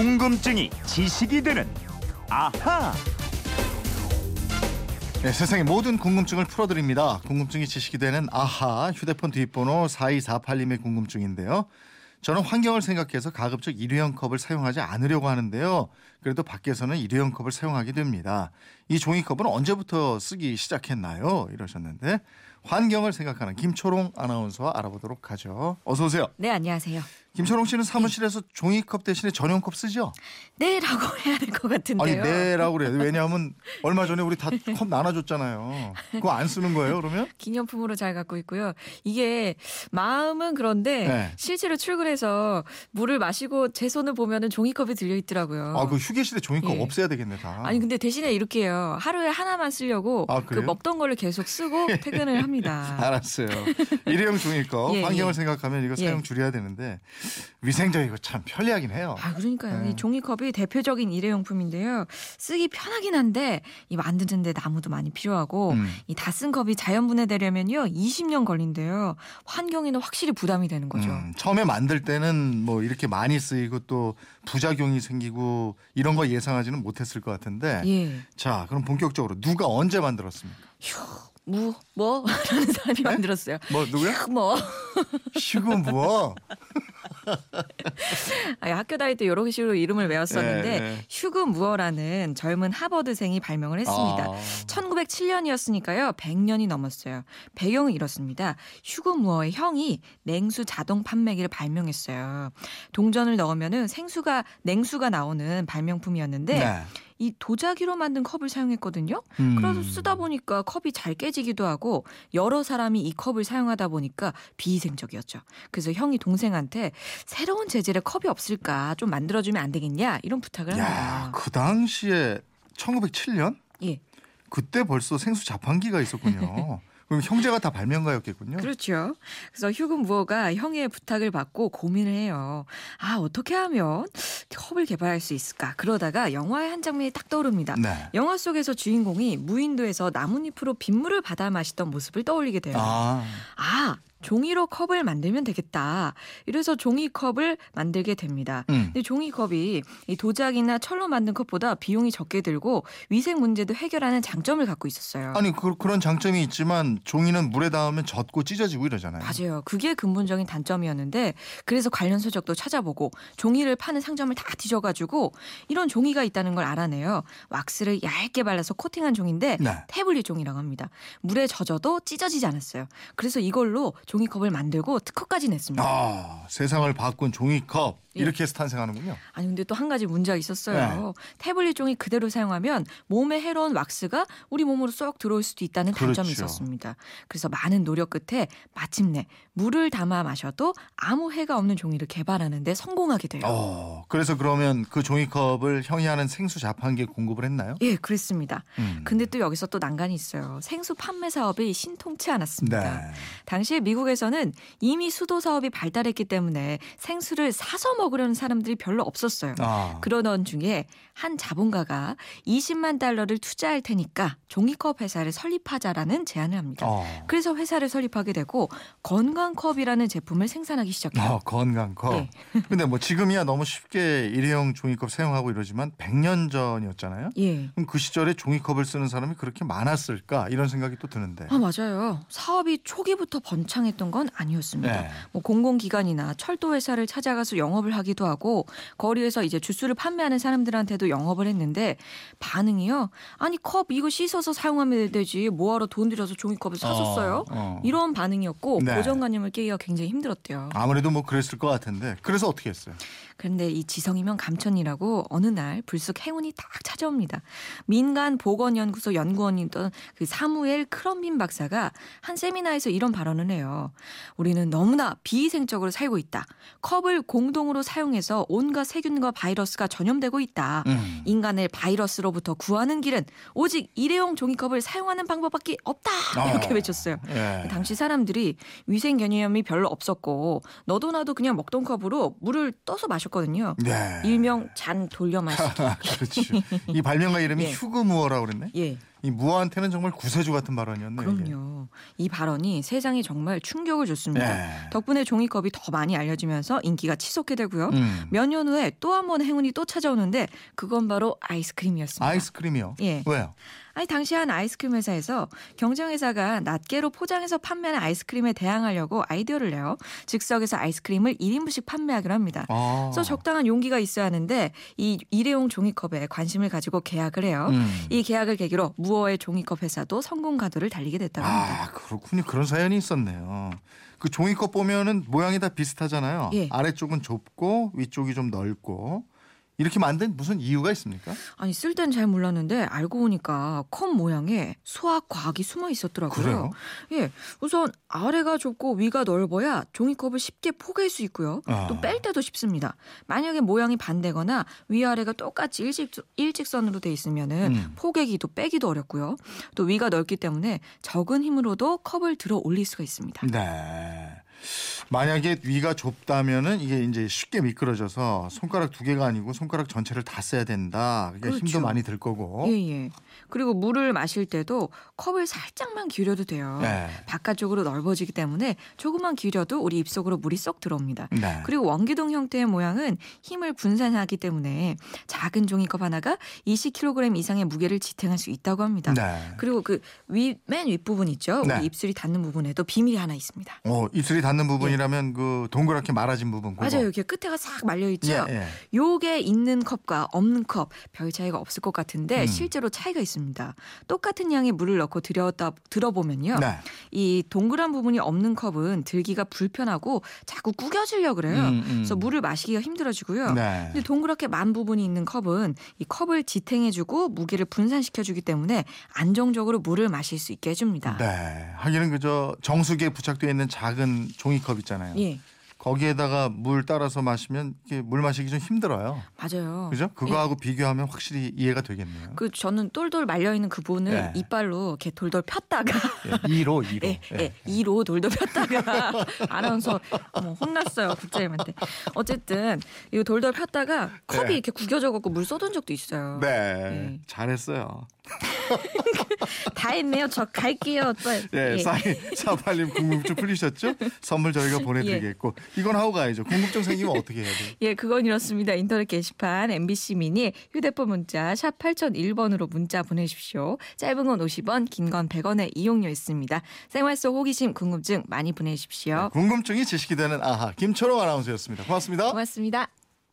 궁금증이 지식이 되는 아하. 네, 세상의 모든 궁금증을 풀어드립니다. 궁금증이 지식이 되는 아하 휴대폰 뒷번호 4248님의 궁금증인데요. 저는 환경을 생각해서 가급적 일회용 컵을 사용하지 않으려고 하는데요. 그래도 밖에서는 일회용 컵을 사용하게 됩니다. 이 종이컵은 언제부터 쓰기 시작했나요? 이러셨는데 환경을 생각하는 김초롱 아나운서와 알아보도록 하죠. 어서 오세요. 네, 안녕하세요. 김초롱 씨는 사무실에서 종이컵 대신에 전용컵 쓰죠? 네라고 해야 될 것 같은데요. 아니 네라고 그래요. 왜냐하면 얼마 전에 우리 다 컵 나눠줬잖아요. 그거 안 쓰는 거예요, 그러면? 기념품으로 잘 갖고 있고요. 이게 마음은 그런데 네. 실제로 출근해서 물을 마시고 제 손을 보면은 종이컵이 들려 있더라고요. 아, 그 휴게실에 종이컵 예. 없애야 되겠네 다. 아니 근데 대신에 이렇게 해요. 하루에 하나만 쓰려고 아, 그? 먹던 거를 계속 쓰고 퇴근을 합니다. 알았어요. 일회용 종이컵 예, 환경을 예. 생각하면 이거 예. 사용 줄여야 되는데 위생적이고 참 편리하긴 해요. 아, 그러니까요. 네. 이 종이컵이 대표적인 일회용품인데요. 쓰기 편하긴 한데 이 만드는데 나무도 많이 필요하고 음. 이다 쓴 컵이 자연 분해되려면요 20년 걸린대요. 환경에는 확실히 부담이 되는 거죠. 음, 처음에 만들 때는 뭐 이렇게 많이 쓰이고 또 부작용이 생기고 이런 거 예상하지는 못했을 것 같은데 예. 자 그럼 본격적으로 누가 언제 만들었습니까? 휴, 무, 뭐? 라는 사람이 만들었어요. 뭐 누구야? 휴, 뭐. 시구 뭐? 아니, 학교 다닐 때 여러 식으로 이름을 외웠었는데 예, 예. 휴그 무어라는 젊은 하버드생이 발명을 했습니다. 아. 1907년이었으니까요. 100년이 넘었어요. 배경은 이렇습니다. 휴그 무어의 형이 냉수 자동 판매기를 발명했어요. 동전을 넣으면 은 생수가 냉수가 나오는 발명품이었는데 네. 이 도자기로 만든 컵을 사용했거든요. 음. 그래서 쓰다 보니까 컵이 잘 깨지기도 하고 여러 사람이 이 컵을 사용하다 보니까 비위생적이었죠. 그래서 형이 동생한테 새로운 재질의 컵이 없을까 좀 만들어주면 안 되겠냐 이런 부탁을 야, 합니다. 그 당시에 1907년? 예, 그때 벌써 생수 자판기가 있었군요. 그럼 형제가 다 발명가였겠군요. 그렇죠. 그래서 휴금 무어가 형의 부탁을 받고 고민을 해요. 아 어떻게 하면 컵을 개발할 수 있을까? 그러다가 영화의 한 장면이 딱 떠오릅니다. 네. 영화 속에서 주인공이 무인도에서 나뭇잎으로 빗물을 받아 마시던 모습을 떠올리게 돼요. 아, 아, 종이로 컵을 만들면 되겠다. 이래서 종이컵을 만들게 됩니다. 음. 근데 종이컵이 이 도자기나 철로 만든 컵보다 비용이 적게 들고 위생 문제도 해결하는 장점을 갖고 있었어요. 아니 그, 그런 장점이 있지만 종이는 물에 닿으면 젖고 찢어지고 이러잖아요. 맞아요. 그게 근본적인 단점이었는데 그래서 관련 서적도 찾아보고 종이를 파는 상점을 다 뒤져가지고 이런 종이가 있다는 걸 알아내요. 왁스를 얇게 발라서 코팅한 종인데 네. 태블릿 종이라고 합니다. 물에 젖어도 찢어지지 않았어요. 그래서 이걸로 종이컵을 만들고 특허까지 냈습니다. 아, 세상을 바꾼 종이컵 예. 이렇게 해서 탄생하는군요. 아니 근데 또 한 가지 문제가 있었어요. 네. 태블릿 종이 그대로 사용하면 몸에 해로운 왁스가 우리 몸으로 쏙 들어올 수도 있다는 단점이 그렇죠. 있었습니다. 그래서 많은 노력 끝에 마침내 물을 담아 마셔도 아무 해가 없는 종이를 개발하는데 성공하게 돼요. 어, 그래서 그러면 그 종이컵을 형이 하는 생수 자판기에 공급을 했나요? 예, 그랬습니다. 음. 근데 또 여기서 또 난관이 있어요. 생수 판매 사업이 신통치 않았습니다. 네. 당시에 미국 에서는 이미 수도 사업이 발달했기 때문에 생수를 사서 먹으려는 사람들이 별로 없었어요. 아, 그러던 중에 한 자본가가 20만 달러를 투자할 테니까 종이컵 회사를 설립하자라는 제안을 합니다. 어. 그래서 회사를 설립하게 되고 건강컵이라는 제품을 생산하기 시작해요. 어, 건강컵. 네. 근데 뭐 지금이야 너무 쉽게 일회용 종이컵 사용하고 이러지만 100년 전이었잖아요. 예. 그럼 그 시절에 종이컵을 쓰는 사람이 그렇게 많았을까 이런 생각이 또 드는데. 아 맞아요. 사업이 초기부터 번창 했던 건 아니었습니다. 네. 뭐 공공기관이나 철도 회사를 찾아가서 영업을 하기도 하고 거리에서 이제 주스를 판매하는 사람들한테도 영업을 했는데 반응이요. 아니 컵 이거 씻어서 사용하면 되지 뭐하러 돈 들여서 종이컵을 사셨어요? 어, 어. 이런 반응이었고 네. 고정관념을 깨기가 굉장히 힘들었대요. 아무래도 뭐 그랬을 것 같은데. 그래서 어떻게 했어요? 그런데 이 지성이면 감천이라고 어느 날 불쑥 행운이 딱 찾아옵니다. 민간 보건연구소 연구원이던 그 사무엘 크럼빈 박사가 한 세미나에서 이런 발언을 해요. 우리는 너무나 비위생적으로 살고 있다. 컵을 공동으로 사용해서 온갖 세균과 바이러스가 전염되고 있다. 음. 인간을 바이러스로부터 구하는 길은 오직 일회용 종이컵을 사용하는 방법밖에 없다. 이렇게 어. 외쳤어요. 예. 당시 사람들이 위생 개념이 별로 없었고 너도 나도 그냥 먹던 컵으로 물을 떠서 마셨거든요. 네. 일명 잔 돌려 마시기. 그렇지. 이 발명가 이름이 예. 휴그 무어라고 그랬네. 예. 이 무어한테는 정말 구세주 같은 발언이었네요. 이게. 그럼요. 이 발언이 세상에 정말 충격을 줬습니다. 예. 덕분에 종이컵이 더 많이 알려지면서 인기가 치솟게 되고요. 음. 몇년 후에 또 한 번 행운이 또 찾아오는데 그건 바로 아이스크림이었습니다. 아이스크림이요. 예. 왜요? 아니 당시 한 아이스크림 회사에서 경쟁 회사가 낱개로 포장해서 판매하는 아이스크림에 대항하려고 아이디어를 내요. 즉석에서 아이스크림을 1인분씩 판매하기로 합니다. 아. 그래서 적당한 용기가 있어야 하는데 이 일회용 종이컵에 관심을 가지고 계약을 해요. 음. 이 계약을 계기로 무어의 종이컵 회사도 성공 가도를 달리게 됐다고 합니다. 아 그렇군요. 그런 사연이 있었네요. 그 종이컵 보면은 모양이 다 비슷하잖아요. 예. 아래쪽은 좁고 위쪽이 좀 넓고 이렇게 만든 무슨 이유가 있습니까? 아니 쓸 땐 잘 몰랐는데 알고 보니까 컵 모양에 수학 과학이 숨어 있었더라고요. 그래요? 예, 우선 아래가 좁고 위가 넓어야 종이컵을 쉽게 포개일 수 있고요. 아. 또뺄 때도 쉽습니다. 만약에 모양이 반대거나 위아래가 똑같이 일직, 일직선으로 돼 있으면은 음. 포개기도 빼기도 어렵고요. 또 위가 넓기 때문에 적은 힘으로도 컵을 들어 올릴 수가 있습니다. 네. 만약에 위가 좁다면은 이게 이제 쉽게 미끄러져서 손가락 두 개가 아니고 손가락 전체를 다 써야 된다. 그러니까 힘도 그렇죠. 많이 들 거고. 예, 예. 그리고 물을 마실 때도 컵을 살짝만 기울여도 돼요. 네. 바깥쪽으로 넓어지기 때문에 조금만 기울여도 우리 입속으로 물이 쏙 들어옵니다. 네. 그리고 원기둥 형태의 모양은 힘을 분산하기 때문에 작은 종이컵 하나가 20kg 이상의 무게를 지탱할 수 있다고 합니다. 네. 그리고 그 위 맨 윗부분 있죠? 네. 우리 입술이 닿는 부분에도 비밀이 하나 있습니다. 어, 입술이 닿는 부분이 라면 그 동그랗게 말아진 부분 그거. 예. 맞아요. 이렇게 끝에가 싹 말려 있죠. 예, 예. 요게 있는 컵과 없는 컵 별 차이가 없을 것 같은데 음. 실제로 차이가 있습니다. 똑같은 양의 물을 넣고 들여다 들어보면요. 네. 이 동그란 부분이 없는 컵은 들기가 불편하고 자꾸 구겨지려 그래요. 음, 음. 그래서 물을 마시기가 힘들어지고요. 네. 근데 동그랗게 만 부분이 있는 컵은 이 컵을 지탱해주고 무게를 분산시켜주기 때문에 안정적으로 물을 마실 수 있게 해줍니다. 네. 하기는 그저 정수기에 부착되어 있는 작은 종이컵 있 잖아요. 예, 거기에다가 물 따라서 마시면 이게 물 마시기 좀 힘들어요. 맞아요. 그죠? 그거하고 비교하면 확실히 이해가 되겠네요. 그 저는 똘똘 말려 있는 그 부분을 예. 이빨로 이렇게 돌돌 폈다가 예, 2로 2로. 예, 예, 이로 돌돌 폈다가 아나운서 뭐 혼났어요 국장님한테. 어쨌든 이 돌돌 폈다가 컵이 예. 이렇게 구겨져 갖고 물 쏟은 적도 있어요. 네. 예. 잘했어요. 다 했네요. 저 갈게요. 또. 예, 예. 사이 사팔님 궁금증 풀리셨죠? 선물 저희가 보내드리겠고 이건 하고 가야죠. 궁금증 생기면 어떻게 해야 돼요? 예, 그건 이렇습니다. 인터넷 게시판 MBC 미니 휴대폰 문자 샵 8001번으로 문자 보내십시오. 짧은 건 50원, 긴 건 100원의 이용료 있습니다. 생활 속 호기심, 궁금증 많이 보내십시오. 궁금증이 지식이 되는 아하 김철호 아나운서였습니다. 고맙습니다. 고맙습니다.